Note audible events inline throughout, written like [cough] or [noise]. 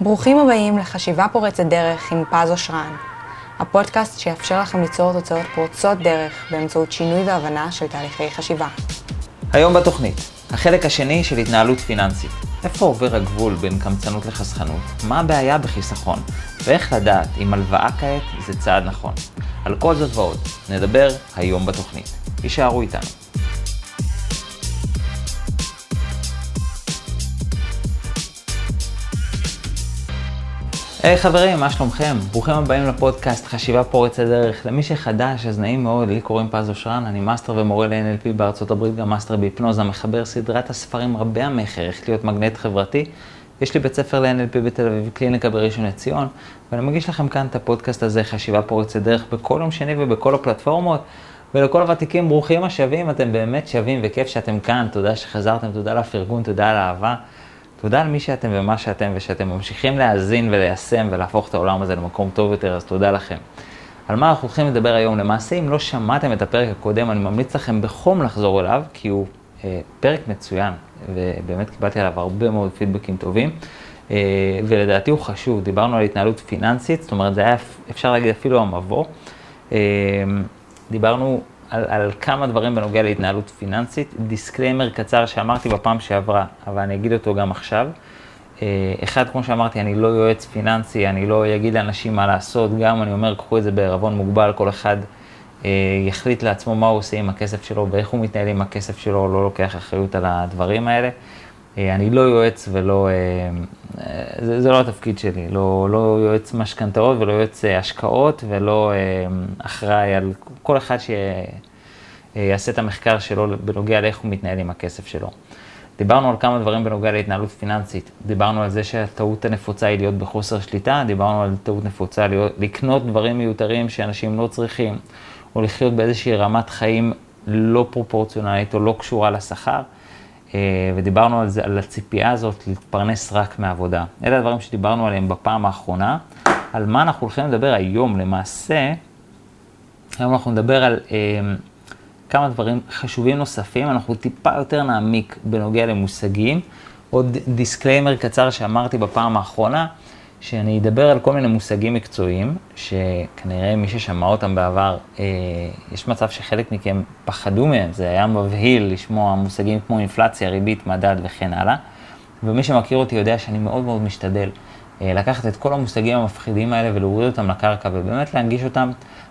ברוכים הבאים לחשיבה פורצת דרך עם פז אושרן, הפודקאסט שיאפשר לכם ליצור תוצאות פורצות דרך באמצעות שינוי והבנה של תהליכי חשיבה. היום בתוכנית, החלק השני של התנהלות פיננסית. איפה עובר הגבול בין קמצנות לחסכנות? מה הבעיה בחיסכון? ואיך לדעת אם הלוואה כעת זה צעד נכון? על כל זאת ועוד, נדבר היום בתוכנית. יישארו איתנו. היי hey, חברים, מה שלומכם? ברוכים הבאים לפודקאסט חשיבה פורצת דרך. למי שחדש, אז נעים מאוד, לי קוראים פז אושרן, אני master ומורה ל-NLP בארצות הברית, גם master בהיפנוזה, מחבר סדרת הספרים רבי המכר, איך להיות מגנט חברתי. יש לי בית ספר ל-NLP בתל אביב, קליניקה בראשון לציון, ואני מגיש לכם כאן את הפודקאסט הזה, חשיבה פורצת דרך, בכל יום שני ובכל הפלטפורמות. ולכל הוותיקים, ברוכים השבים, אתם באמת שווים וכיף שאתם כאן, תודה שחזרתם, תודה לפרגון, תודה על האהבה. תודה על מי שאתם ומה שאתם, ושאתם ממשיכים להאזין וליישם ולהפוך את העולם הזה למקום טוב יותר, אז תודה לכם. על מה אנחנו הולכים לדבר היום? למעשה, אם לא שמעתם את הפרק הקודם, אני ממליץ לכם בחום לחזור אליו, כי הוא אה, פרק מצוין, ובאמת קיבלתי עליו הרבה מאוד פידבקים טובים, אה, ולדעתי הוא חשוב. דיברנו על התנהלות פיננסית, זאת אומרת, זה היה, אפשר להגיד אפילו המבוא. אה, דיברנו על, על כמה דברים בנוגע להתנהלות פיננסית. disclaimer קצר שאמרתי בפעם שעברה, אבל אני אגיד אותו גם עכשיו. אה, אחד, כמו שאמרתי, אני לא יועץ פיננסי, אני לא אגיד לאנשים מה לעשות, גם אני אומר, קחו את זה בערבון מוגבל, כל אחד אה, יחליט לעצמו מה הוא עושה עם הכסף שלו ואיך הוא מתנהל עם הכסף שלו, לא לוקח אחריות על הדברים האלה. אה, אני לא יועץ ולא, זה, זה לא התפקיד שלי, לא, לא יועץ משכנתאות ולא יועץ השקעות ולא אחראי על כל אחד שיעשה את המחקר שלו בנוגע לאיך הוא מתנהל עם הכסף שלו. דיברנו על כמה דברים בנוגע להתנהלות פיננסית. דיברנו על זה שהטעות הנפוצה היא להיות בחוסר שליטה, דיברנו על טעות נפוצה להיות, לקנות דברים מיותרים שאנשים לא צריכים, או לחיות באיזושהי רמת חיים לא פרופורציונלית או לא קשורה לשכר. אה, ודיברנו על זה, על הציפייה הזאת להתפרנס רק מעבודה. אלה הדברים שדיברנו עליהם בפעם האחרונה. על מה אנחנו הולכים לדבר היום למעשה, היום אנחנו נדבר על אה, כמה דברים חשובים נוספים, אנחנו טיפה יותר נעמיק בנוגע למושגים. עוד disclaimer קצר שאמרתי בפעם האחרונה, שאני אדבר על כל מיני מושגים מקצועיים, שכנראה מי ששמע אותם בעבר, אה, יש מצב שחלק מכם פחדו מהם, זה היה מבהיל לשמוע מושגים כמו אינפלציה, ריבית, מדד וכן הלאה. ומי שמכיר אותי יודע שאני מאוד מאוד משתדל אה, לקחת את כל המושגים המפחידים האלה ולהוריד אותם לקרקע, ובאמת להנגיש אותם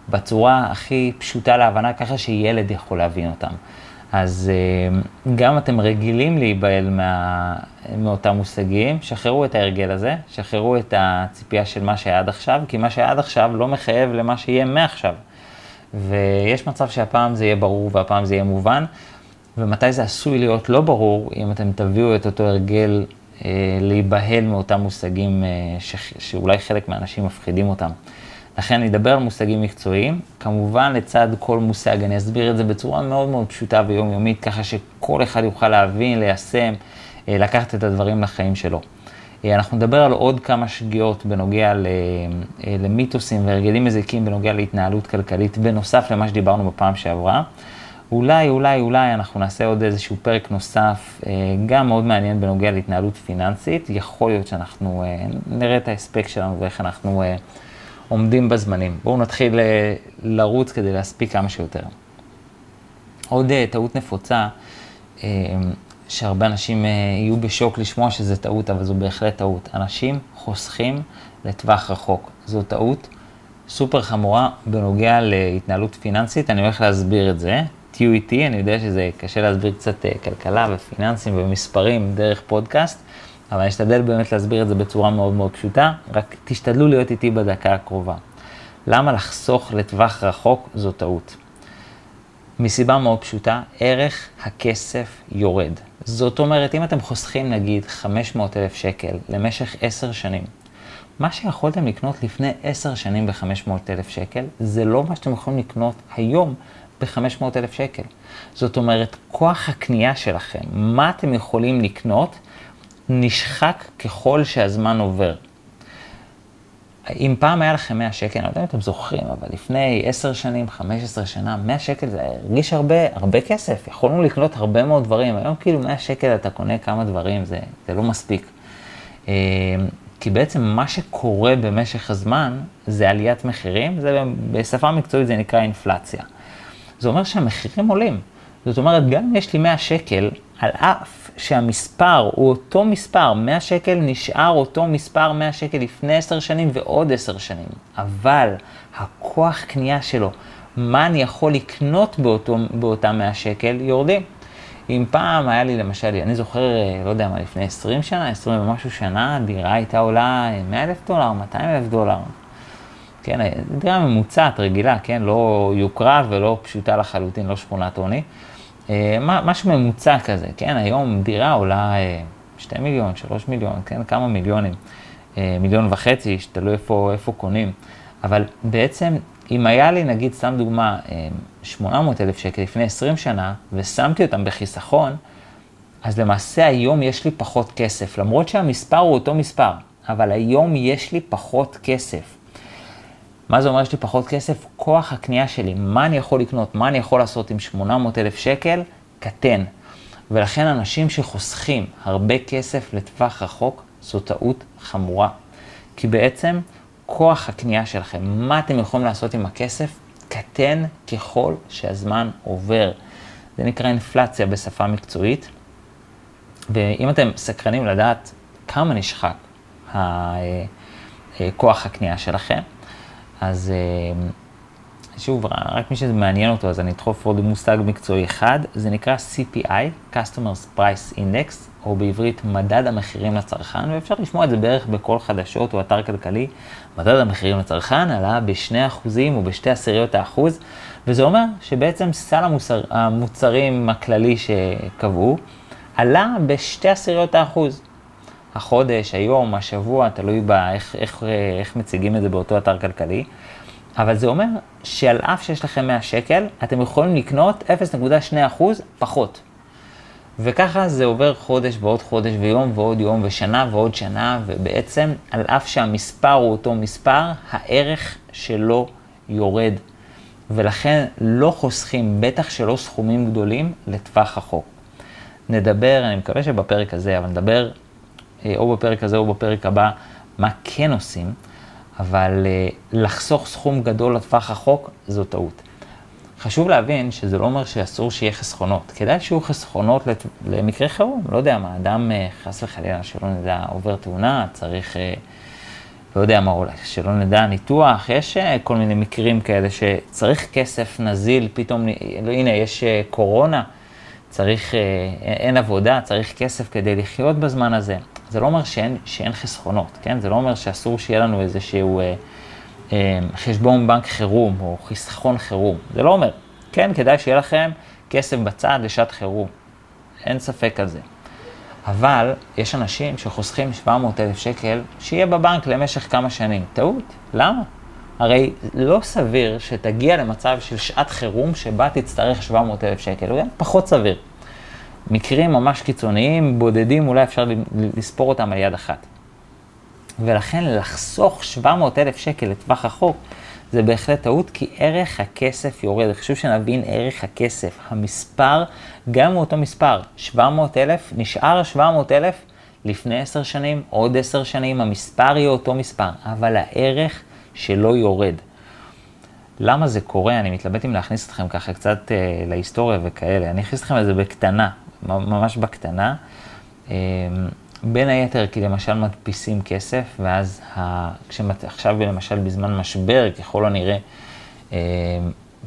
בצורה הכי פשוטה להבנה, ככה שילד יכול להבין אותם. אז אה, גם אתם רגילים להיבהל מה, מאותם מושגים, שחררו את ההרגל הזה, שחררו את הציפייה של מה שהיה עד עכשיו, כי מה שהיה עד עכשיו לא מחייב למה שיהיה מעכשיו. ויש מצב שהפעם זה יהיה ברור והפעם זה יהיה מובן, ומתי זה עשוי להיות לא ברור, אם אתם תביאו את אותו הרגל אה, להיבהל מאותם מושגים אה, ש, שאולי חלק מהאנשים מפחידים אותם. לכן אני אדבר על מושגים מקצועיים, כמובן לצד כל מושג אני אסביר את זה בצורה מאוד מאוד פשוטה ויומיומית, ככה שכל אחד יוכל להבין, ליישם, אה, לקחת את הדברים לחיים שלו. אה, אנחנו נדבר על עוד כמה שגיאות בנוגע אה, למיתוסים והרגלים מזיקים בנוגע להתנהלות כלכלית, בנוסף למה שדיברנו בפעם שעברה. אולי, אולי, אולי אנחנו נעשה עוד איזשהו פרק נוסף, גם מאוד מעניין בנוגע להתנהלות פיננסית. יכול להיות שאנחנו נראה את ההספק שלנו ואיך אנחנו עומדים בזמנים. בואו נתחיל אה, לרוץ כדי להספיק כמה שיותר. עוד אה, טעות נפוצה, אה, שהרבה אנשים יהיו בשוק לשמוע שזה טעות, אבל זו בהחלט טעות. אנשים חוסכים לטווח רחוק. זו טעות סופר חמורה בנוגע להתנהלות פיננסית, אני הולך להסביר את זה. תהיו איתי, אני יודע שזה קשה להסביר קצת כלכלה ופיננסים ומספרים דרך פודקאסט, אבל אני אשתדל באמת להסביר את זה בצורה מאוד מאוד פשוטה, רק תשתדלו להיות איתי בדקה הקרובה. למה לחסוך לטווח רחוק זו טעות? מסיבה מאוד פשוטה, ערך הכסף יורד. זאת אומרת, אם אתם חוסכים נגיד 500 אלף שקל למשך 10 שנים, מה שיכולתם לקנות לפני 10 שנים ב-500 אלף שקל, זה לא מה שאתם יכולים לקנות היום ב-500 אלף שקל. זאת אומרת, כוח הקנייה שלכם, מה אתם יכולים לקנות, נשחק ככל שהזמן עובר. אם פעם היה לכם 100 שקל, אני לא יודע אם אתם זוכרים, אבל לפני 10 שנים, 15 שנה, 100 שקל זה הרגיש הרבה, הרבה כסף. יכולנו לקנות הרבה מאוד דברים. היום כאילו 100 שקל אתה קונה כמה דברים, זה, זה לא מספיק. אה, כי בעצם מה שקורה במשך הזמן זה עליית מחירים, זה בשפה מקצועית זה נקרא אינפלציה. זה אומר שהמחירים עולים. זאת אומרת, גם אם יש לי 100 שקל, על אף שהמספר הוא אותו מספר, 100 שקל נשאר אותו מספר 100 שקל לפני 10 שנים ועוד 10 שנים, אבל הכוח קנייה שלו, מה אני יכול לקנות באותו, באותם 100 שקל, יורדים. אם פעם היה לי למשל, אני זוכר, לא יודע מה, לפני 20 שנה, 20 ומשהו שנה, דירה הייתה עולה 100 אלף דולר, 200 אלף דולר. כן, דירה ממוצעת, רגילה, כן, לא יוקרה ולא פשוטה לחלוטין, לא שכונת עוני. אה, משהו ממוצע כזה, כן, היום דירה עולה 2 אה, מיליון, 3 מיליון, כן, כמה מיליונים, אה, מיליון וחצי, תלוי איפה, איפה קונים. אבל בעצם, אם היה לי, נגיד, סתם דוגמה, 800 אלף שקל לפני 20 שנה, ושמתי אותם בחיסכון, אז למעשה היום יש לי פחות כסף, למרות שהמספר הוא אותו מספר, אבל היום יש לי פחות כסף. מה זה אומר יש לי פחות כסף? כוח הקנייה שלי, מה אני יכול לקנות, מה אני יכול לעשות עם 800 אלף שקל, קטן. ולכן אנשים שחוסכים הרבה כסף לטווח רחוק, זו טעות חמורה. כי בעצם כוח הקנייה שלכם, מה אתם יכולים לעשות עם הכסף, קטן ככל שהזמן עובר. זה נקרא אינפלציה בשפה מקצועית. ואם אתם סקרנים לדעת כמה נשחק אה, כוח הקנייה שלכם, אז אה, שוב, רק מי שזה מעניין אותו, אז אני אדחוף עוד מושג מקצועי אחד, זה נקרא CPI, Customers Price Index, או בעברית מדד המחירים לצרכן, ואפשר לשמוע את זה בערך בכל חדשות או אתר כלכלי. מדד המחירים לצרכן עלה ב-2% או ב-2 עשיריות האחוז, וזה אומר שבעצם סל המוצר, המוצרים הכללי שקבעו עלה ב-2 עשיריות האחוז. החודש, היום, השבוע, תלוי באיך איך, איך מציגים את זה באותו אתר כלכלי. אבל זה אומר שעל אף שיש לכם 100 שקל, אתם יכולים לקנות 0.2% פחות. וככה זה עובר חודש ועוד חודש ויום ועוד יום ושנה ועוד שנה, ובעצם על אף שהמספר הוא אותו מספר, הערך שלו יורד. ולכן לא חוסכים, בטח שלא סכומים גדולים, לטווח רחוק. נדבר, אני מקווה שבפרק הזה, אבל נדבר או בפרק הזה או בפרק הבא, מה כן עושים, אבל אה, לחסוך סכום גדול לטווח רחוק זו טעות. חשוב להבין שזה לא אומר שאסור שיהיה חסכונות. כדאי שיהיו חסכונות למקרה חירום. לא יודע מה, אדם אה, חס וחלילה שלא נדע עובר תאונה, צריך, לא יודע מה אולי, שלא נדע ניתוח, יש כל מיני מקרים כאלה שצריך כסף נזיל, פתאום, הנה יש קורונה, צריך, אין עבודה, צריך כסף כדי לחיות בזמן הזה. זה לא אומר שאין, שאין חסכונות, כן? זה לא אומר שאסור שיהיה לנו איזשהו אה, אה, חשבון בנק חירום או חיסכון חירום. זה לא אומר. כן, כדאי שיהיה לכם כסף בצד לשעת חירום. אין ספק על זה. אבל יש אנשים שחוסכים 700 אלף שקל שיהיה בבנק למשך כמה שנים. טעות. למה? הרי לא סביר שתגיע למצב של שעת חירום שבה תצטרך 700 אלף שקל, פחות סביר. מקרים ממש קיצוניים, בודדים, אולי אפשר לספור אותם על יד אחת. ולכן לחסוך 700 אלף שקל לטווח רחוק, זה בהחלט טעות, כי ערך הכסף יורד. חשוב שנבין ערך הכסף. המספר, גם מאותו מספר, 700 אלף, נשאר 700 אלף לפני 10 שנים, עוד 10 שנים, המספר יהיה אותו מספר, אבל הערך שלו יורד. למה זה קורה? אני מתלבט אם להכניס אתכם ככה קצת אה, להיסטוריה וכאלה. אני אכניס אתכם לזה בקטנה. ממש בקטנה. אמ, בין היתר כי למשל מדפיסים כסף, ואז ה... עכשיו למשל בזמן משבר, ככל הנראה, אמ,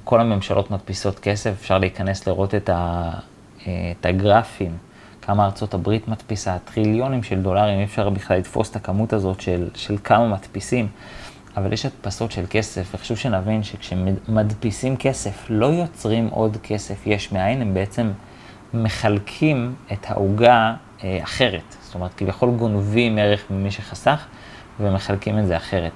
כל הממשלות מדפיסות כסף, אפשר להיכנס לראות את, ה... את הגרפים, כמה ארצות הברית מדפיסה, טריליונים של דולרים, אי אפשר בכלל לתפוס את הכמות הזאת של, של כמה מדפיסים. אבל יש הדפסות של כסף, וחשוב שנבין שכשמדפיסים כסף, לא יוצרים עוד כסף יש מאין, הם בעצם מחלקים את העוגה אה, אחרת. זאת אומרת, כביכול גונבים ערך ממי שחסך ומחלקים את זה אחרת.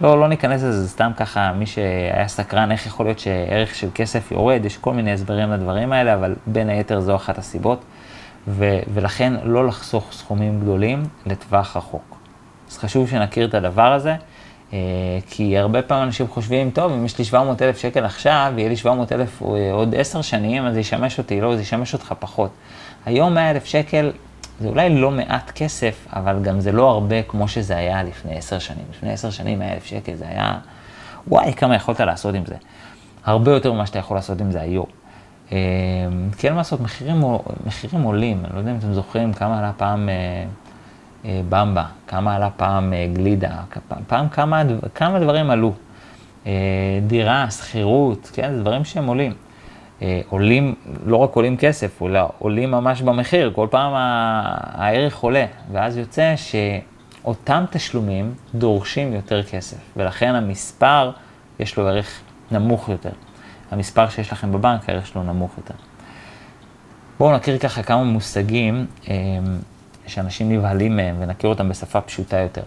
לא, לא ניכנס לזה, זה סתם ככה, מי שהיה סקרן, איך יכול להיות שערך של כסף יורד, יש כל מיני הסברים לדברים האלה, אבל בין היתר זו אחת הסיבות, ו- ולכן לא לחסוך סכומים גדולים לטווח רחוק. אז חשוב שנכיר את הדבר הזה. אה, כי הרבה פעמים אנשים חושבים, טוב, אם יש לי 700 אלף שקל עכשיו, יהיה לי 700 אלף עוד עשר שנים, אז זה ישמש אותי, לא, זה ישמש אותך פחות. היום 100 אלף שקל זה אולי לא מעט כסף, אבל גם זה לא הרבה כמו שזה היה לפני עשר שנים. לפני עשר שנים 100 אלף שקל, זה היה, וואי, כמה יכולת לעשות עם זה. הרבה יותר ממה שאתה יכול לעשות עם זה היום. אה, כן, מה לעשות, מחירים, מחירים עולים, אני לא יודע אם אתם זוכרים כמה עלה פעם אה, אה, במבה, כמה עלה פעם גלידה, פעם כמה, כמה דברים עלו. דירה, שכירות, כן, זה דברים שהם עולים. עולים, לא רק עולים כסף, אלא עולים ממש במחיר, כל פעם הערך עולה, ואז יוצא שאותם תשלומים דורשים יותר כסף, ולכן המספר יש לו ערך נמוך יותר. המספר שיש לכם בבנק, הערך שלו נמוך יותר. בואו נכיר ככה כמה מושגים אה, שאנשים נבהלים מהם ונכיר אותם בשפה פשוטה יותר.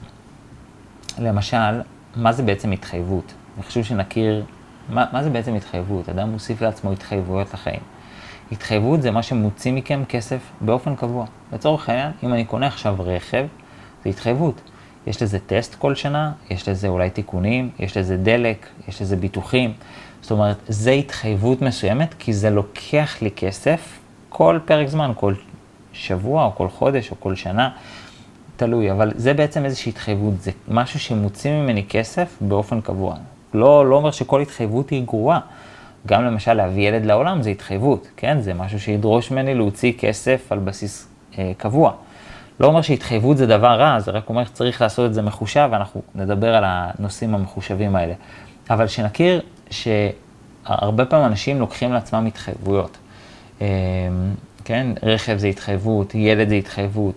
למשל, מה זה בעצם התחייבות? אני חשוב שנכיר, מה, מה זה בעצם התחייבות? אדם מוסיף לעצמו התחייבויות לחיים. התחייבות זה מה שמוציא מכם כסף באופן קבוע. לצורך העניין, אם אני קונה עכשיו רכב, זה התחייבות. יש לזה טסט כל שנה, יש לזה אולי תיקונים, יש לזה דלק, יש לזה ביטוחים. זאת אומרת, זה התחייבות מסוימת, כי זה לוקח לי כסף כל פרק זמן, כל שבוע או כל חודש או כל שנה, תלוי, אבל זה בעצם איזושהי התחייבות, זה משהו שמוציא ממני כסף באופן קבוע. לא, לא אומר שכל התחייבות היא גרועה. גם למשל להביא ילד לעולם זה התחייבות, כן? זה משהו שידרוש ממני להוציא כסף על בסיס אה, קבוע. לא אומר שהתחייבות זה דבר רע, זה רק אומר שצריך לעשות את זה מחושב, ואנחנו נדבר על הנושאים המחושבים האלה. אבל שנכיר שהרבה פעמים אנשים לוקחים לעצמם התחייבויות. כן, רכב זה התחייבות, ילד זה התחייבות,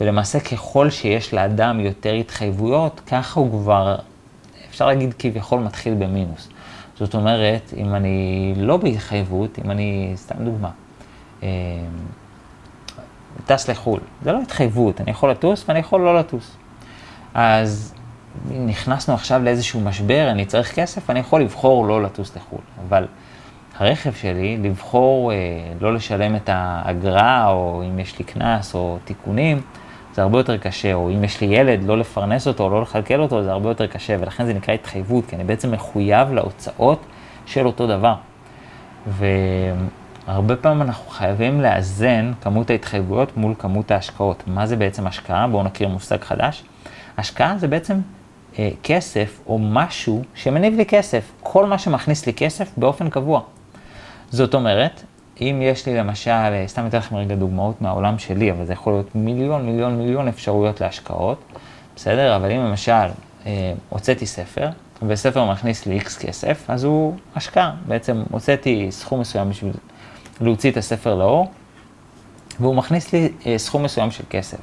ולמעשה ככל שיש לאדם יותר התחייבויות, ככה הוא כבר, אפשר להגיד כביכול מתחיל במינוס. זאת אומרת, אם אני לא בהתחייבות, אם אני, סתם דוגמה, אמ, טס לחו"ל, זה לא התחייבות, אני יכול לטוס ואני יכול לא לטוס. אז נכנסנו עכשיו לאיזשהו משבר, אני צריך כסף, אני יכול לבחור לא לטוס לחו"ל. אבל הרכב שלי, לבחור אה, לא לשלם את האגרה, או אם יש לי קנס או תיקונים, זה הרבה יותר קשה, או אם יש לי ילד, לא לפרנס אותו, לא לכלכל אותו, זה הרבה יותר קשה, ולכן זה נקרא התחייבות, כי אני בעצם מחויב להוצאות של אותו דבר. והרבה פעמים אנחנו חייבים לאזן כמות ההתחייבויות מול כמות ההשקעות. מה זה בעצם השקעה? בואו נכיר מושג חדש. השקעה זה בעצם אה, כסף או משהו שמניב לי כסף, כל מה שמכניס לי כסף באופן קבוע. זאת אומרת, אם יש לי למשל, אה, סתם אתן לכם רגע דוגמאות מהעולם שלי, אבל זה יכול להיות מיליון, מיליון, מיליון אפשרויות להשקעות, בסדר? אבל אם למשל אה, הוצאתי ספר, וספר מכניס לי איקס כסף, אז הוא השקעה. בעצם הוצאתי סכום מסוים בשביל להוציא את הספר לאור, והוא מכניס לי אה, סכום מסוים של כסף.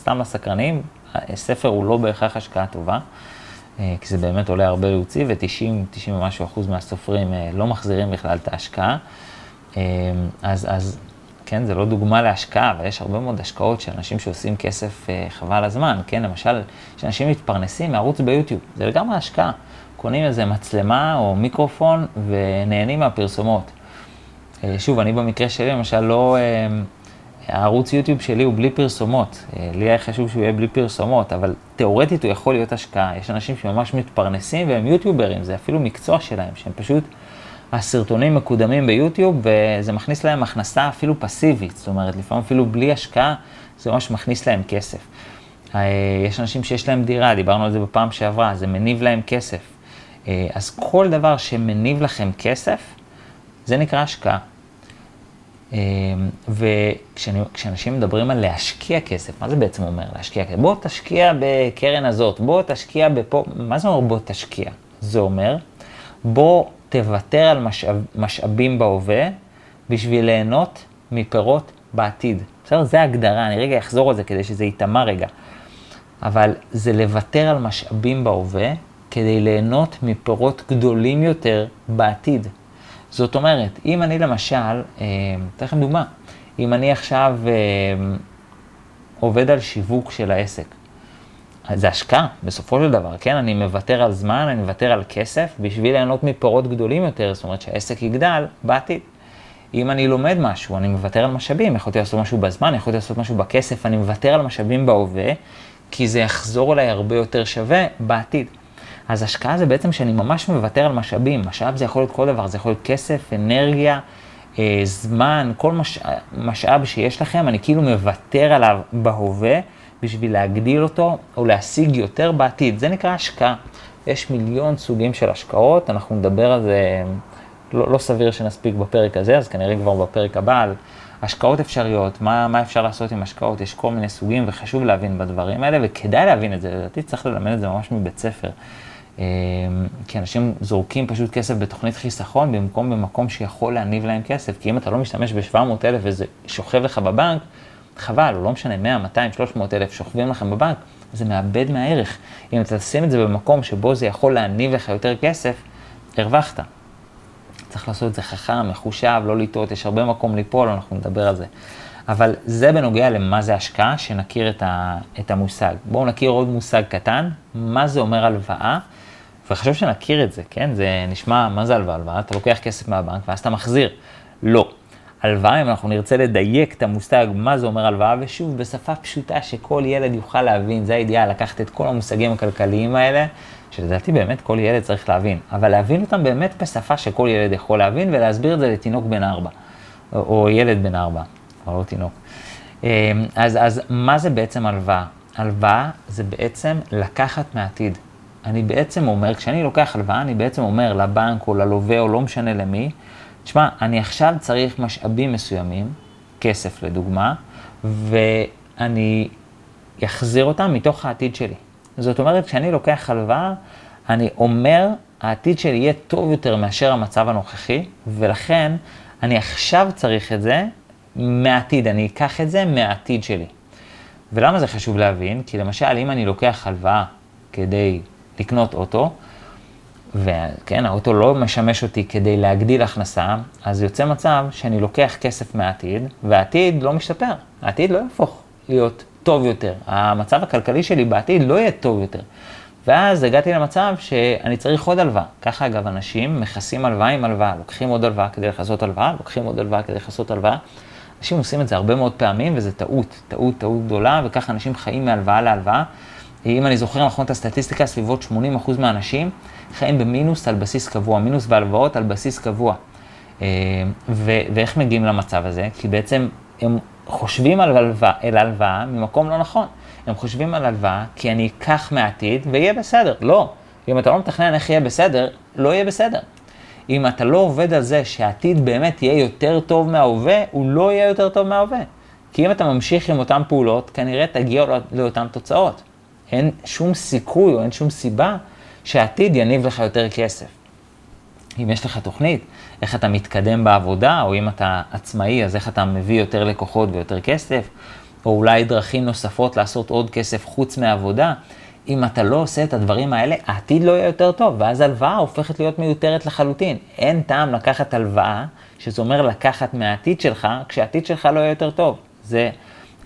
סתם לסקרנים, ספר הוא לא בהכרח השקעה טובה, אה, כי זה באמת עולה הרבה להוציא, ו-90, 90 ומשהו אחוז מהסופרים אה, לא מחזירים בכלל את ההשקעה. אה, אז, אז כן, זה לא דוגמה להשקעה, אבל יש הרבה מאוד השקעות של אנשים שעושים כסף חבל הזמן, כן, למשל, שאנשים מתפרנסים מערוץ ביוטיוב, זה לגמרי השקעה. קונים איזה מצלמה או מיקרופון ונהנים מהפרסומות. שוב, אני במקרה שלי למשל לא... הערוץ יוטיוב שלי הוא בלי פרסומות. אה, לי היה חשוב שהוא יהיה בלי פרסומות, אבל תאורטית הוא יכול להיות השקעה. יש אנשים שממש מתפרנסים והם יוטיוברים, זה אפילו מקצוע שלהם, שהם פשוט, הסרטונים מקודמים ביוטיוב וזה מכניס להם הכנסה אפילו פסיבית. זאת אומרת, לפעמים אפילו בלי השקעה, זה ממש מכניס להם כסף. אה, יש אנשים שיש להם דירה, דיברנו על זה בפעם שעברה, זה מניב להם כסף. אה, אז כל דבר שמניב לכם כסף, זה נקרא השקעה. אמ, וכשאנשים מדברים על להשקיע כסף, מה זה בעצם אומר להשקיע כסף? בוא תשקיע בקרן הזאת, בוא תשקיע בפה, מה זה אומר בוא תשקיע? זה אומר, בוא תוותר על משאב, משאבים בהווה בשביל ליהנות מפירות בעתיד. בסדר? זה ההגדרה, אני רגע אחזור על זה כדי שזה ייטמע רגע. אבל זה לוותר על משאבים בהווה כדי ליהנות מפירות גדולים יותר בעתיד. זאת אומרת, אם אני למשל, אה, אתן לכם דוגמה, אם אני עכשיו אה, עובד על שיווק של העסק, זה השקעה, בסופו של דבר, כן? אני מוותר על זמן, אני מוותר על כסף, בשביל ליהנות מפירות גדולים יותר, זאת אומרת שהעסק יגדל בעתיד. אם אני לומד משהו, אני מוותר על משאבים, יכולתי לעשות משהו בזמן, יכולתי לעשות משהו בכסף, אני מוותר על משאבים בהווה, כי זה יחזור אליי הרבה יותר שווה בעתיד. אז השקעה זה בעצם שאני ממש מוותר על משאבים. משאב זה יכול להיות כל דבר, זה יכול להיות כסף, אנרגיה, אה, זמן, כל מש... משאב שיש לכם, אני כאילו מוותר עליו בהווה בשביל להגדיל אותו או להשיג יותר בעתיד. זה נקרא השקעה. יש מיליון סוגים של השקעות, אנחנו נדבר על זה, לא, לא סביר שנספיק בפרק הזה, אז כנראה כבר בפרק הבא על השקעות אפשריות, מה, מה אפשר לעשות עם השקעות, יש כל מיני סוגים וחשוב להבין בדברים האלה, וכדאי להבין את זה, לדעתי צריך ללמד את זה ממש מבית ספר. אה, כי אנשים זורקים פשוט כסף בתוכנית חיסכון במקום במקום שיכול להניב להם כסף, כי אם אתה לא משתמש ב-700 אלף וזה שוכב לך בבנק, חבל, לא משנה, 100, 200, 300 אלף שוכבים לכם בבנק, זה מאבד מהערך. אם אתה תשים את זה במקום שבו זה יכול להניב לך יותר כסף, הרווחת. צריך לעשות את זה חכם, מחושב, לא לטעות, יש הרבה מקום ליפול, אנחנו נדבר על זה. אבל זה בנוגע למה זה השקעה, שנכיר את, ה, את המושג. בואו נכיר עוד מושג קטן, מה זה אומר הלוואה, וחשוב שנכיר את זה, כן? זה נשמע, מה זה הלוואה? הלוואה, אתה לוקח כסף מהבנק ואז אתה מחזיר. לא. הלוואה, אם אנחנו נרצה לדייק את המושג מה זה אומר הלוואה, ושוב, בשפה פשוטה שכל ילד יוכל להבין, זה האידיאל, לקחת את כל המושגים הכלכליים האלה, שלדעתי באמת כל ילד צריך להבין, אבל להבין אותם באמת בשפה שכל ילד יכול להבין, ולהסביר את זה לתינוק בן ארבע, או, או ילד בן ארבע, או לא תינוק. אמ, אז, אז מה זה בעצם הלוואה? הלוואה זה בעצם לקחת מעתיד. אני בעצם אומר, כשאני לוקח הלוואה, אני בעצם אומר לבנק או ללווה או לא משנה למי, תשמע, אני עכשיו צריך משאבים מסוימים, כסף לדוגמה, ואני אחזיר אותם מתוך העתיד שלי. זאת אומרת, כשאני לוקח הלוואה, אני אומר, העתיד שלי יהיה טוב יותר מאשר המצב הנוכחי, ולכן אני עכשיו צריך את זה מהעתיד, אני אקח את זה מהעתיד שלי. ולמה זה חשוב להבין? כי למשל, אם אני לוקח הלוואה כדי לקנות אוטו, וכן, האוטו לא משמש אותי כדי להגדיל הכנסה, אז יוצא מצב שאני לוקח כסף מהעתיד, והעתיד לא משתפר. העתיד לא יהפוך להיות טוב יותר. המצב הכלכלי שלי בעתיד לא יהיה טוב יותר. ואז הגעתי למצב שאני צריך עוד הלוואה. ככה אגב אנשים מכסים הלוואה עם הלוואה, לוקחים עוד הלוואה כדי לכסות הלוואה, לוקחים עוד הלוואה כדי לכסות הלוואה. אנשים עושים את זה הרבה מאוד פעמים וזה טעות, טעות, טעות גדולה, וככה אנשים חיים מהלוואה להלוואה. אם אני זוכר נכון את הסטטיסטיקה, סביבות 80% מהאנשים חיים במינוס על בסיס קבוע, מינוס והלוואות על בסיס קבוע. אה, ו- ואיך מגיעים למצב הזה? כי בעצם הם חושבים על הלוואה, אל הלוואה ממקום לא נכון. הם חושבים על הלוואה כי אני אקח מהעתיד ויהיה בסדר. לא. אם אתה לא מתכנן איך יהיה בסדר, לא יהיה בסדר. אם אתה לא עובד על זה שהעתיד באמת יהיה יותר טוב מההווה, הוא לא יהיה יותר טוב מההווה. כי אם אתה ממשיך עם אותן פעולות, כנראה תגיע לאותן תוצאות. אין שום סיכוי או אין שום סיבה שהעתיד יניב לך יותר כסף. אם יש לך תוכנית, איך אתה מתקדם בעבודה, או אם אתה עצמאי, אז איך אתה מביא יותר לקוחות ויותר כסף, או אולי דרכים נוספות לעשות עוד כסף חוץ מעבודה. אם אתה לא עושה את הדברים האלה, העתיד לא יהיה יותר טוב, ואז הלוואה הופכת להיות מיותרת לחלוטין. אין טעם לקחת הלוואה, שזה אומר לקחת מהעתיד שלך, כשהעתיד שלך לא יהיה יותר טוב. זה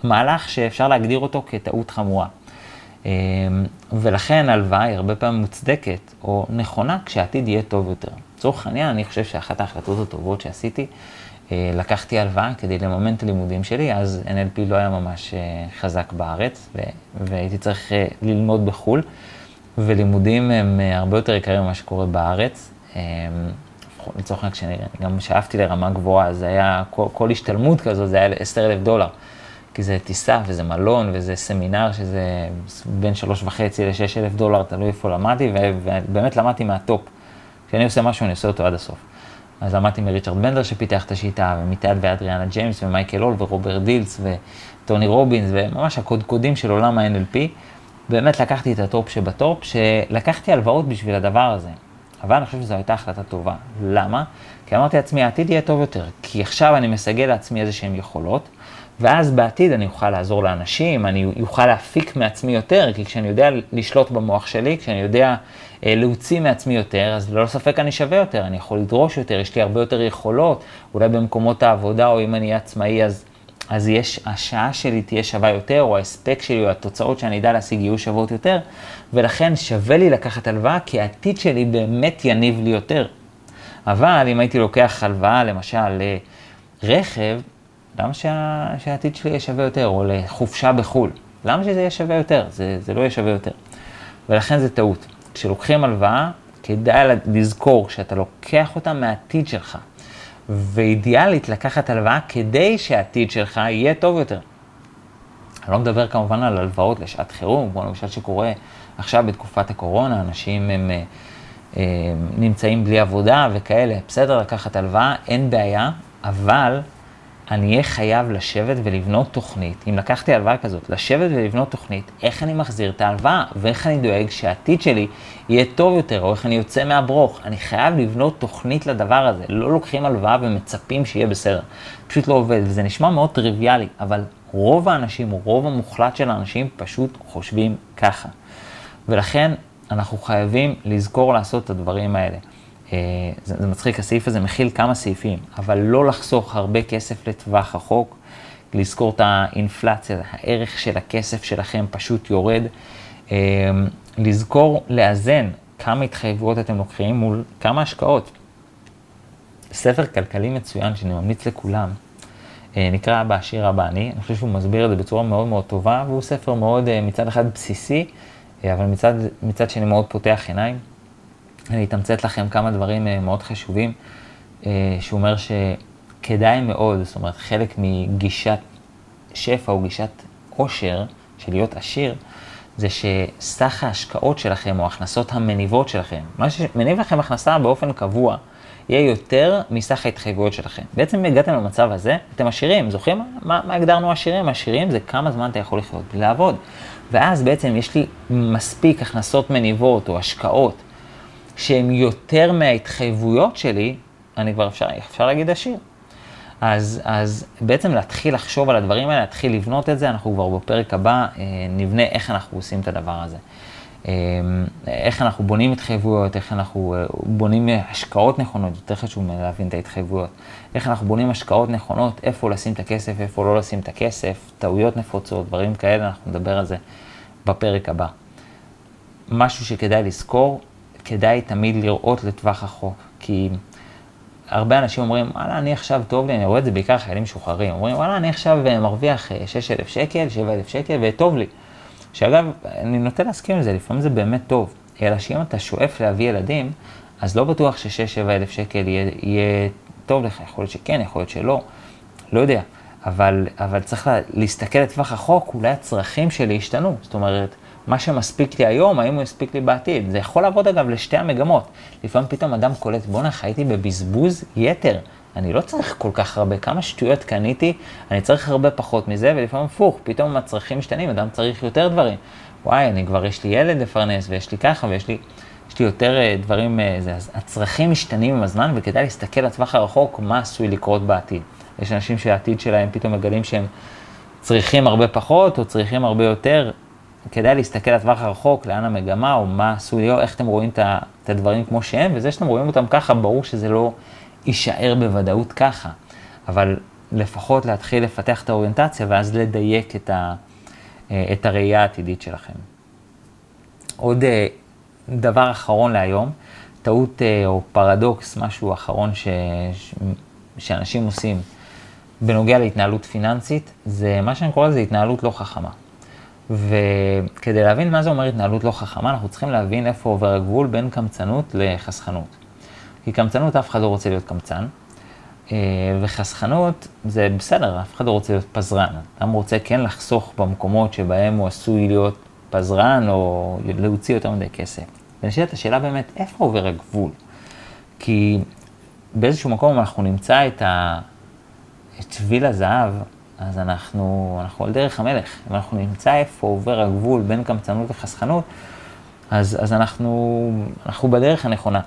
מהלך שאפשר להגדיר אותו כטעות חמורה. אמ, ולכן הלוואה היא הרבה פעמים מוצדקת או נכונה כשהעתיד יהיה טוב יותר. לצורך העניין, אני חושב שאחת ההחלטות הטובות שעשיתי, אה, לקחתי הלוואה כדי לממן את הלימודים שלי, אז NLP לא היה ממש אה, חזק בארץ, והייתי צריך אה, ללמוד בחו"ל, ולימודים הם הרבה יותר יקרים ממה שקורה בארץ. אמ, לצורך העניין, גם שאפתי לרמה גבוהה, זה היה, כל, כל השתלמות כזו, זה היה 10,000 דולר. כי זה טיסה וזה מלון וזה סמינר שזה בין שלוש וחצי לשש אלף דולר, תלוי איפה למדתי, ובאמת למדתי מה top. כשאני עושה משהו, אני עושה אותו עד הסוף. אז למדתי מריצ'רד בנדלר שפיתח את השיטה, ומטאד ואדריאנה ג'יימס, ומייקל הול, ורוברט דילטס, וטוני רובינס, וממש הקודקודים של עולם ה-NLP. באמת לקחתי את ה top שב top, שלקחתי הלוואות בשביל הדבר הזה. אבל אני חושב שזו הייתה החלטה טובה. למה? כי אמרתי לעצמי, העתיד יהיה טוב יותר. כי עכשיו אני מסגל לעצמי איזה שהן יכולות, ואז בעתיד אני אוכל לעזור לאנשים, אני אוכל להפיק מעצמי יותר, כי כשאני יודע לשלוט במוח שלי, כשאני יודע אה, להוציא מעצמי יותר, אז ללא ספק אני שווה יותר, אני יכול לדרוש יותר, יש לי הרבה יותר יכולות, אולי במקומות העבודה, או אם אני אהיה עצמאי, אז, אז יש, השעה שלי תהיה שווה יותר, או ההספק שלי, או התוצאות שאני אדע להשיג יהיו שוות יותר, ולכן שווה לי לקחת הלוואה, כי העתיד שלי באמת יניב לי יותר. אבל אם הייתי לוקח הלוואה, למשל, לרכב, למה שה, שהעתיד שלי יהיה שווה יותר, או לחופשה בחו"ל? למה שזה יהיה שווה יותר? זה, זה לא יהיה שווה יותר. ולכן זה טעות. כשלוקחים הלוואה, כדאי לזכור שאתה לוקח אותה מהעתיד שלך. ואידיאלית לקחת הלוואה כדי שהעתיד שלך יהיה טוב יותר. אני לא מדבר כמובן על הלוואות לשעת חירום, כמו למשל שקורה עכשיו בתקופת הקורונה, אנשים הם, הם, הם נמצאים בלי עבודה וכאלה, בסדר לקחת הלוואה, אין בעיה, אבל אני אהיה חייב לשבת ולבנות תוכנית, אם לקחתי הלוואה כזאת, לשבת ולבנות תוכנית, איך אני מחזיר את ההלוואה, ואיך אני דואג שהעתיד שלי יהיה טוב יותר, או איך אני יוצא מהברוך. אני חייב לבנות תוכנית לדבר הזה. לא לוקחים הלוואה ומצפים שיהיה בסדר. פשוט לא עובד, וזה נשמע מאוד טריוויאלי, אבל רוב האנשים, רוב המוחלט של האנשים, פשוט חושבים ככה. ולכן אנחנו חייבים לזכור לעשות את הדברים האלה. אה, זה, זה מצחיק, הסעיף הזה מכיל כמה סעיפים, אבל לא לחסוך הרבה כסף לטווח רחוק, לזכור את האינפלציה, הערך של הכסף שלכם פשוט יורד, אה, לזכור לאזן כמה התחייבויות אתם לוקחים מול כמה השקעות. ספר כלכלי מצוין שאני ממליץ לכולם, אה, נקרא בעשיר הבא אני, אני חושב שהוא מסביר את זה בצורה מאוד מאוד טובה, והוא ספר מאוד מצד אחד בסיסי, אבל מצד, מצד שני מאוד פותח עיניים. אני אתמצת לכם כמה דברים אה, מאוד חשובים, אה, שהוא אומר שכדאי מאוד, זאת אומרת, חלק מגישת שפע או גישת עושר, של להיות עשיר, זה שסך ההשקעות שלכם או ההכנסות המניבות שלכם, מה שמניב לכם הכנסה באופן קבוע, יהיה יותר מסך ההתחייבויות שלכם. בעצם הגעתם למצב הזה, אתם עשירים, זוכרים מה, מה הגדרנו עשירים? עשירים זה כמה זמן אתה יכול לחיות בלי לעבוד. ואז בעצם יש לי מספיק הכנסות מניבות או השקעות שהם יותר מההתחייבויות שלי, אני כבר אפשר, אפשר להגיד עשיר. אז, אז בעצם להתחיל לחשוב על הדברים האלה, להתחיל לבנות את זה, אנחנו כבר בפרק הבא אה, נבנה איך אנחנו עושים את הדבר הזה. אה, איך אנחנו בונים התחייבויות, איך אנחנו אה, בונים השקעות נכונות, יותר חשוב להבין את ההתחייבויות. איך אנחנו בונים השקעות נכונות, איפה לשים את הכסף, איפה לא לשים את הכסף, טעויות נפוצות, דברים כאלה, אנחנו נדבר על זה בפרק הבא. משהו שכדאי לזכור, כדאי תמיד לראות לטווח רחוק, כי הרבה אנשים אומרים, וואלה, אני עכשיו טוב לי, אני רואה את זה בעיקר חיילים משוחררים, אומרים, וואלה, אני עכשיו אה, מרוויח 6,000 אה, שקל, 7,000 שקל, וטוב לי. שאגב, אני נוטה להסכים עם זה, לפעמים זה באמת טוב, אלא שאם אתה שואף להביא ילדים, אז לא בטוח ש-6-7,000 שקל יהיה, יהיה טוב לך, יכול להיות שכן, יכול להיות שלא, לא יודע. אבל, אבל צריך לה, להסתכל לטווח רחוק, אולי הצרכים שלי השתנו. זאת אומרת, מה שמספיק לי היום, האם הוא יספיק לי בעתיד. זה יכול לעבוד אגב לשתי המגמות. לפעמים פתאום אדם קולט, בואנה, חייתי בבזבוז יתר. אני לא צריך כל כך הרבה, כמה שטויות קניתי, אני צריך הרבה פחות מזה, ולפעמים הפוך, פתאום הצרכים משתנים, אדם צריך יותר דברים. וואי, אני כבר, יש לי ילד לפרנס, ויש לי ככה, ויש לי, יש לי יותר אה, דברים, אה, זה, אז הצרכים משתנים עם הזמן, וכדאי להסתכל לטווח הרחוק, מה עשוי לקרות בעתיד. יש אנשים שהעתיד שלהם פתאום מגלים שהם צריכים הרבה פחות, או צריכים הרבה יותר, כדאי להסתכל לטווח הרחוק, לאן המגמה, או מה עשוי להיות, איך אתם רואים את הדברים כמו שהם, וזה שאתם רואים אותם ככה, ברור שזה לא יישאר בוודאות ככה. אבל לפחות להתחיל לפתח את האוריינטציה, ואז לדייק את, ה, את הראייה העתידית שלכם. עוד אה, דבר אחרון להיום, טעות אה, או פרדוקס, משהו אחרון ש, ש, שאנשים עושים בנוגע להתנהלות פיננסית, זה מה שאני קורא לזה התנהלות לא חכמה. וכדי להבין מה זה אומר התנהלות לא חכמה, אנחנו צריכים להבין איפה עובר הגבול בין קמצנות לחסכנות. כי קמצנות, אף אחד לא רוצה להיות קמצן, אה, וחסכנות זה בסדר, אף אחד לא רוצה להיות פזרן. אדם רוצה כן לחסוך במקומות שבהם הוא עשוי להיות פזרן או להוציא יותר מדי כסף. ונשאלת השאלה באמת, איפה עובר הגבול? כי באיזשהו מקום אנחנו נמצא את, ה... את שביל הזהב אז אנחנו, אנחנו על דרך המלך. אם אנחנו נמצא איפה עובר הגבול בין קמצנות וחסכנות, אז, אז אנחנו, אנחנו בדרך הנכונה.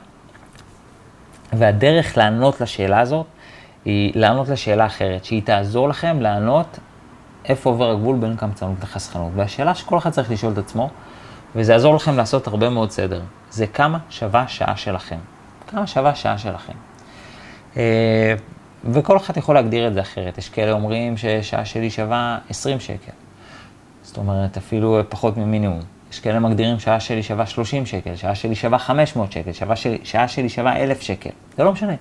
והדרך לענות לשאלה הזאת, היא לענות לשאלה אחרת, שהיא תעזור לכם לענות איפה עובר הגבול בין קמצנות לחסכנות. והשאלה שכל אחד צריך לשאול את עצמו, וזה יעזור לכם לעשות הרבה מאוד סדר, זה כמה שווה שעה שלכם. כמה שווה שעה שלכם. וכל אחד יכול להגדיר את זה אחרת. יש כאלה אומרים ששעה שלי שווה 20 שקל. זאת אומרת, אפילו פחות ממינימום. יש כאלה מגדירים שעה שלי שווה 30 שקל, שעה שלי שווה 500 שקל, שעה שלי, שעה שלי שווה 1,000 שקל. זה לא משנה.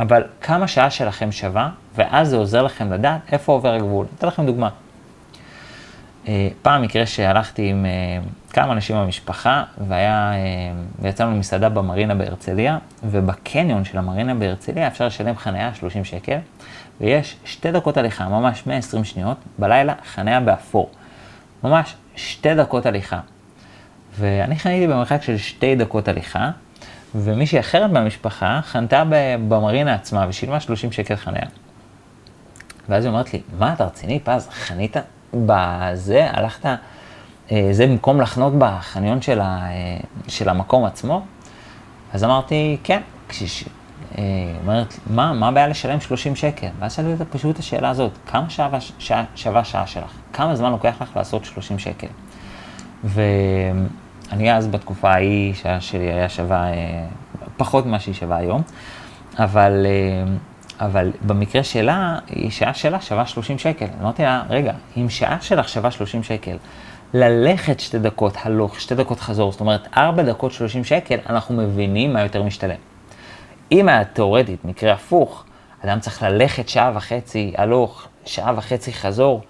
אבל כמה שעה שלכם שווה, ואז זה עוזר לכם לדעת איפה עובר הגבול. אתן לכם דוגמה. אה, פעם מקרה שהלכתי עם אה, כמה אנשים במשפחה, והיה, אה, ויצאנו למסעדה במרינה בהרצליה, ובקניון של המרינה בהרצליה אפשר לשלם חניה 30 שקל, ויש שתי דקות הליכה, ממש 120 שניות, בלילה חניה באפור. ממש שתי דקות הליכה. ואני חניתי במרחק של שתי דקות הליכה, ומישהי אחרת במשפחה חנתה במרינה עצמה ושילמה 30 שקל חניה. ואז היא אומרת לי, מה, אתה רציני, פז, חנית בזה, הלכת, אה, זה במקום לחנות בחניון של, ה, אה, של המקום עצמו? אז אמרתי, כן. כשש... אה, אומרת, מה, מה הבעיה לשלם 30 שקל? ואז שאלתי אותה פשוט את השאלה הזאת, כמה שווה שעה, שווה שעה שלך? כמה זמן לוקח לך לעשות 30 שקל? ואני אז בתקופה ההיא, שעה שלי היה שווה פחות ממה שהיא שווה היום, אבל אבל במקרה שלה, שעה שלה שווה 30 שקל. אמרתי לה, רגע, אם שעה שלך שווה 30 שקל, ללכת שתי דקות הלוך, שתי דקות חזור, זאת אומרת, ארבע דקות 30 שקל, אנחנו מבינים מה יותר משתלם. אם היה תאורטית, מקרה הפוך, אדם צריך ללכת שעה וחצי הלוך, שעה וחצי חזור,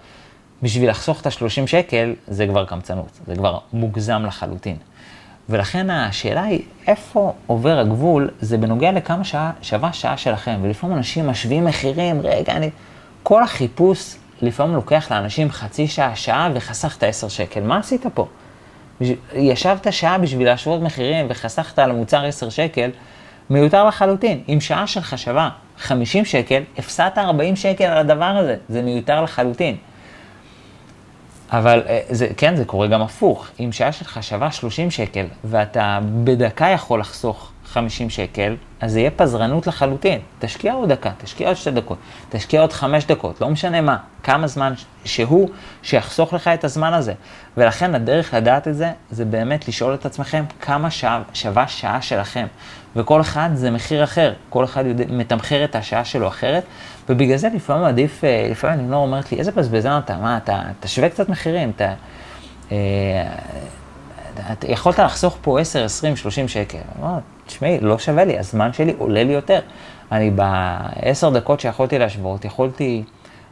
בשביל לחסוך את ה-30 שקל, זה כבר קמצנות, זה כבר מוגזם לחלוטין. ולכן השאלה היא, איפה עובר הגבול, זה בנוגע לכמה שעה, שווה שעה שלכם. ולפעמים אנשים משווים מחירים, רגע, אני... כל החיפוש לפעמים לוקח לאנשים חצי שעה, שעה, וחסכת עשר שקל. מה עשית פה? ישבת שעה בשביל להשוות מחירים וחסכת על המוצר עשר שקל, מיותר לחלוטין. אם שעה שלך שווה 50 שקל, הפסדת 40 שקל על הדבר הזה, זה מיותר לחלוטין. אבל אה, זה, כן, זה קורה גם הפוך. אם שעה שלך שווה 30 שקל, ואתה בדקה יכול לחסוך 50 שקל, אז זה יהיה פזרנות לחלוטין. תשקיע עוד דקה, תשקיע עוד שתי דקות, תשקיע עוד חמש דקות, לא משנה מה, כמה זמן שהוא, שיחסוך לך את הזמן הזה. ולכן הדרך לדעת את זה, זה באמת לשאול את עצמכם כמה שעה, שווה שעה שלכם. וכל אחד זה מחיר אחר, כל אחד יודע, מתמחר את השעה שלו אחרת, ובגלל זה לפעמים עדיף, אה, לפעמים לינור אומרת לי, איזה בזבזן אתה, מה, אתה תשווה קצת מחירים, אתה... אה, אתה יכולת לחסוך פה 10, 20, 30 שקל. אמרתי, תשמעי, לא שווה לי, הזמן שלי עולה לי יותר. אני בעשר דקות שיכולתי להשוות, יכולתי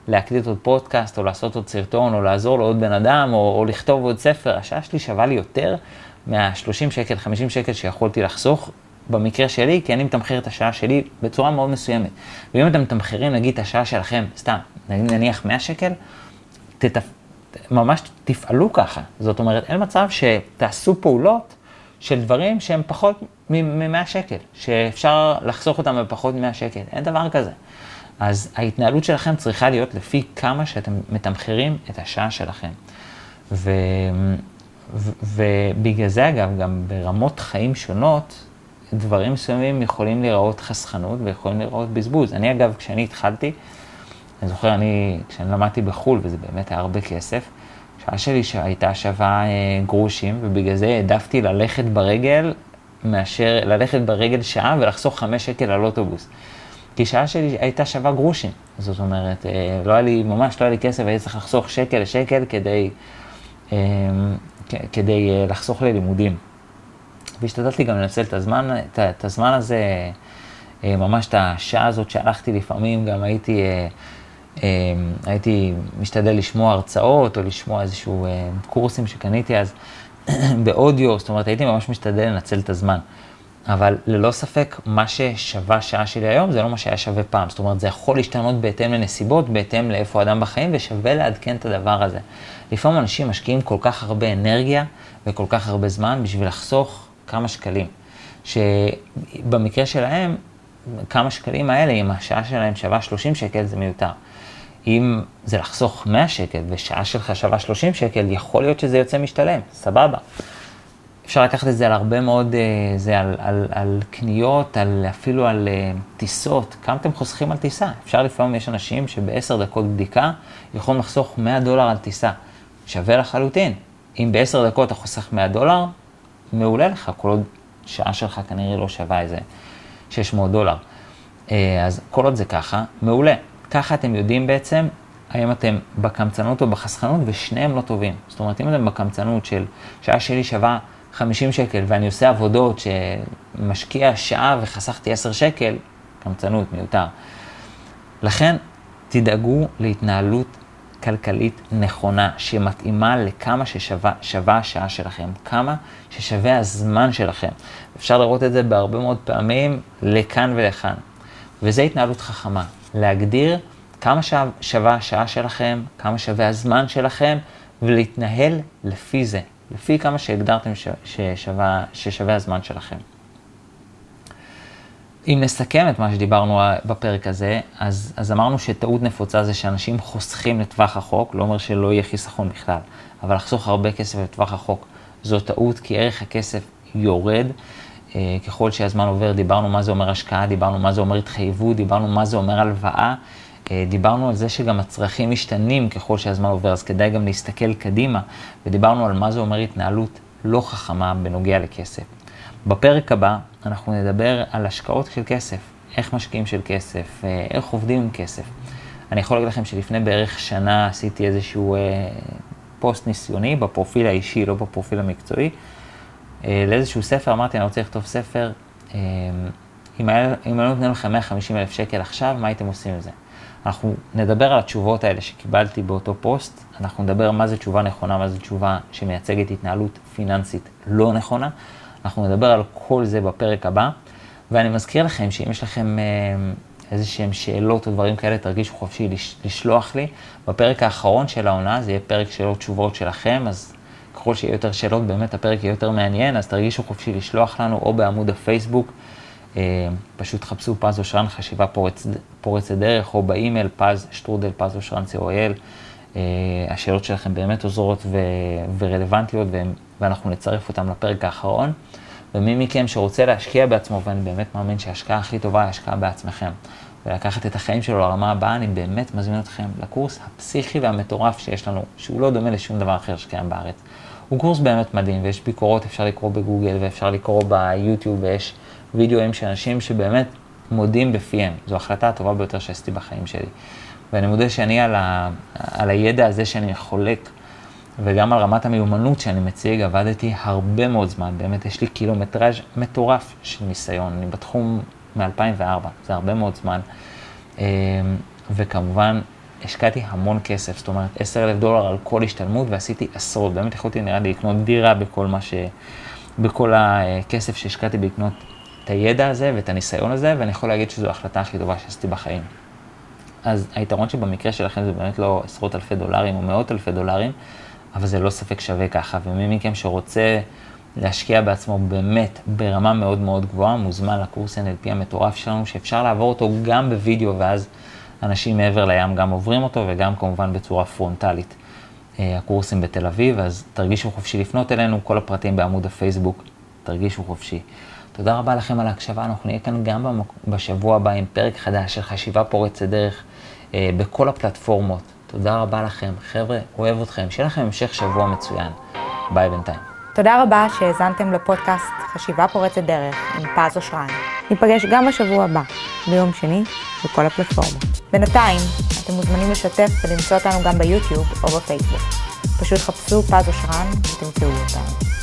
להקליט עוד פודקאסט, או לעשות עוד סרטון, או לעזור לעוד בן אדם, או, או לכתוב עוד ספר. השעה שלי שווה לי יותר מה-30 שקל, 50 שקל שיכולתי לחסוך, במקרה שלי, כי אני מתמחר את השעה שלי בצורה מאוד מסוימת. ואם אתם מתמחרים, נגיד, את השעה שלכם, סתם, נניח 100 שקל, תתפ... ממש תפעלו ככה. זאת אומרת, אין מצב שתעשו פעולות של דברים שהם פחות מ-100 שקל, שאפשר לחסוך אותם בפחות מ-100 שקל. אין דבר כזה. אז ההתנהלות שלכם צריכה להיות לפי כמה שאתם מתמחרים את השעה שלכם. ו... ו... ובגלל זה, אגב, גם ברמות חיים שונות, דברים מסוימים יכולים להיראות חסכנות ויכולים להיראות בזבוז. אני אגב, כשאני התחלתי, אני זוכר, אני, כשאני למדתי בחו"ל, וזה באמת היה הרבה כסף, שעה שלי שהייתה שווה אה, גרושים, ובגלל זה העדפתי ללכת ברגל, מאשר ללכת ברגל שעה ולחסוך חמש שקל על אוטובוס. כי שעה שלי הייתה שווה גרושים. זאת אומרת, אה, לא היה לי, ממש לא היה לי כסף, הייתי צריך לחסוך שקל לשקל כדי, אה, כדי אה, לחסוך ללימודים. והשתדלתי גם לנצל את הזמן, את, את הזמן הזה, אה, ממש את השעה הזאת שהלכתי לפעמים, גם הייתי, אה, אה, הייתי משתדל לשמוע הרצאות או לשמוע איזשהו קורסים שקניתי אז [clears throat] באודיו, זאת אומרת הייתי ממש משתדל לנצל את הזמן. אבל ללא ספק, מה ששווה שעה שלי היום זה לא מה שהיה שווה פעם. זאת אומרת, זה יכול להשתנות בהתאם לנסיבות, בהתאם לאיפה האדם בחיים, ושווה לעדכן את הדבר הזה. לפעמים אנשים משקיעים כל כך הרבה אנרגיה וכל כך הרבה זמן בשביל לחסוך כמה שקלים. שבמקרה שלהם, כמה שקלים האלה, אם השעה שלהם שווה 30 שקל, זה מיותר. אם זה לחסוך 100 שקל ושעה שלך שווה 30 שקל, יכול להיות שזה יוצא משתלם, סבבה. אפשר לקחת את זה על הרבה מאוד, אה, זה על, על, על קניות, על, אפילו על uh, טיסות. כמה אתם חוסכים על טיסה? אפשר לפעמים, יש אנשים שבעשר דקות בדיקה יכולים לחסוך 100 דולר על טיסה. שווה לחלוטין. אם בעשר דקות אתה חוסך 100 דולר, מעולה לך, כל עוד שעה שלך כנראה לא שווה איזה 600 דולר. אה, אז כל עוד זה ככה, מעולה. ככה אתם יודעים בעצם האם אתם בקמצנות או בחסכנות, ושניהם לא טובים. זאת אומרת, אם אתם בקמצנות של שעה שלי שווה 50 שקל, ואני עושה עבודות שמשקיע שעה וחסכתי 10 שקל, קמצנות, מיותר. לכן, תדאגו להתנהלות כלכלית נכונה, שמתאימה לכמה ששווה השעה שלכם, כמה ששווה הזמן שלכם. אפשר לראות את זה בהרבה מאוד פעמים לכאן ולכאן. וזה התנהלות חכמה, להגדיר כמה שווה השעה שלכם, כמה שווה הזמן שלכם, ולהתנהל לפי זה, לפי כמה שהגדרתם ששווה, ששווה הזמן שלכם. אם נסכם את מה שדיברנו בפרק הזה, אז, אז אמרנו שטעות נפוצה זה שאנשים חוסכים לטווח החוק, לא אומר שלא יהיה חיסכון בכלל, אבל לחסוך הרבה כסף לטווח החוק זו טעות, כי ערך הכסף יורד. אה, ככל שהזמן עובר, דיברנו מה זה אומר השקעה, דיברנו מה זה אומר התחייבות, דיברנו מה זה אומר הלוואה, אה, דיברנו על זה שגם הצרכים משתנים ככל שהזמן עובר, אז כדאי גם להסתכל קדימה, ודיברנו על מה זה אומר התנהלות לא חכמה בנוגע לכסף. בפרק הבא אנחנו נדבר על השקעות של כסף, איך משקיעים של כסף, אה, איך עובדים עם כסף. אני יכול להגיד לכם שלפני בערך שנה עשיתי איזשהו אה, פוסט ניסיוני בפרופיל האישי, לא בפרופיל המקצועי, אה, לאיזשהו ספר, אמרתי, אני רוצה לכתוב ספר, אה, אם היו נותנים לכם 150 אלף שקל עכשיו, מה הייתם עושים עם זה? אנחנו נדבר על התשובות האלה שקיבלתי באותו פוסט, אנחנו נדבר מה זה תשובה נכונה, מה זה תשובה שמייצגת התנהלות פיננסית לא נכונה. אנחנו נדבר על כל זה בפרק הבא, ואני מזכיר לכם שאם יש לכם אה, איזה שהם שאלות או דברים כאלה, תרגישו חופשי לשלוח לי. בפרק האחרון של העונה, זה יהיה פרק שאלות תשובות שלכם, אז ככל שיהיו יותר שאלות, באמת הפרק יהיה יותר מעניין, אז תרגישו חופשי לשלוח לנו או בעמוד הפייסבוק. אה, פשוט חפשו פז אושרן חשיבה פורצ, פורצת דרך, או באימייל פז שטרודל פז אושרן co.il. אה, השאלות שלכם באמת עוזרות ורלוונטיות, ו, ואנחנו נצרף אותן לפרק האחרון. ומי מכם שרוצה להשקיע בעצמו, ואני באמת מאמין שההשקעה הכי טובה היא השקעה בעצמכם, ולקחת את החיים שלו לרמה הבאה, אני באמת מזמין אתכם לקורס הפסיכי והמטורף שיש לנו, שהוא לא דומה לשום דבר אחר שקיים בארץ. הוא קורס באמת מדהים, ויש ביקורות, אפשר לקרוא בגוגל, ואפשר לקרוא ביוטיוב, ויש וידאוים של אנשים שבאמת מודים בפיהם. זו ההחלטה הטובה ביותר שעשיתי בחיים שלי. ואני מודה שאני על, ה, על הידע הזה שאני חולק, וגם על רמת המיומנות שאני מציג, עבדתי הרבה מאוד זמן. באמת, יש לי קילומטראז' מטורף של ניסיון. אני בתחום מ-2004, זה הרבה מאוד זמן. אמ, וכמובן, השקעתי המון כסף, זאת אומרת, 10 אלף דולר על כל השתלמות, ועשיתי עשרות. באמת יכולתי, נראה לי, לקנות דירה בכל מה ש... בכל הכסף שהשקעתי בלקנות את הידע הזה ואת הניסיון הזה, ואני יכול להגיד שזו ההחלטה הכי טובה שעשיתי בחיים. אז היתרון שבמקרה שלכם זה באמת לא עשרות אלפי דולרים או מאות אלפי דולרים, אבל זה לא ספק שווה ככה. ומי מכם שרוצה להשקיע בעצמו באמת ברמה מאוד מאוד גבוהה, מוזמן לקורס NLP המטורף שלנו, שאפשר לעבור אותו גם בווידאו, ואז אנשים מעבר לים גם עוברים אותו, וגם כמובן בצורה פרונטלית. אה, הקורסים בתל אביב, אז תרגישו חופשי לפנות אלינו, כל הפרטים בעמוד הפייסבוק, תרגישו חופשי. תודה רבה לכם על ההקשבה, אנחנו נהיה כאן גם בשבוע הבא עם פרק חדש של חשיבה פורצת דרך אה, בכל הפלטפורמות. תודה רבה לכם, חבר'ה, אוהב אתכם, שיהיה לכם המשך שבוע מצוין. ביי בינתיים. תודה רבה שהאזנתם לפודקאסט חשיבה פורצת דרך עם פז אושרן. ניפגש גם בשבוע הבא, ביום שני, בכל הפלטפורמות. בינתיים, אתם מוזמנים לשתף ולמצוא אותנו גם ביוטיוב או בפייסבוק. פשוט חפשו פז אושרן ותמצאו אותנו.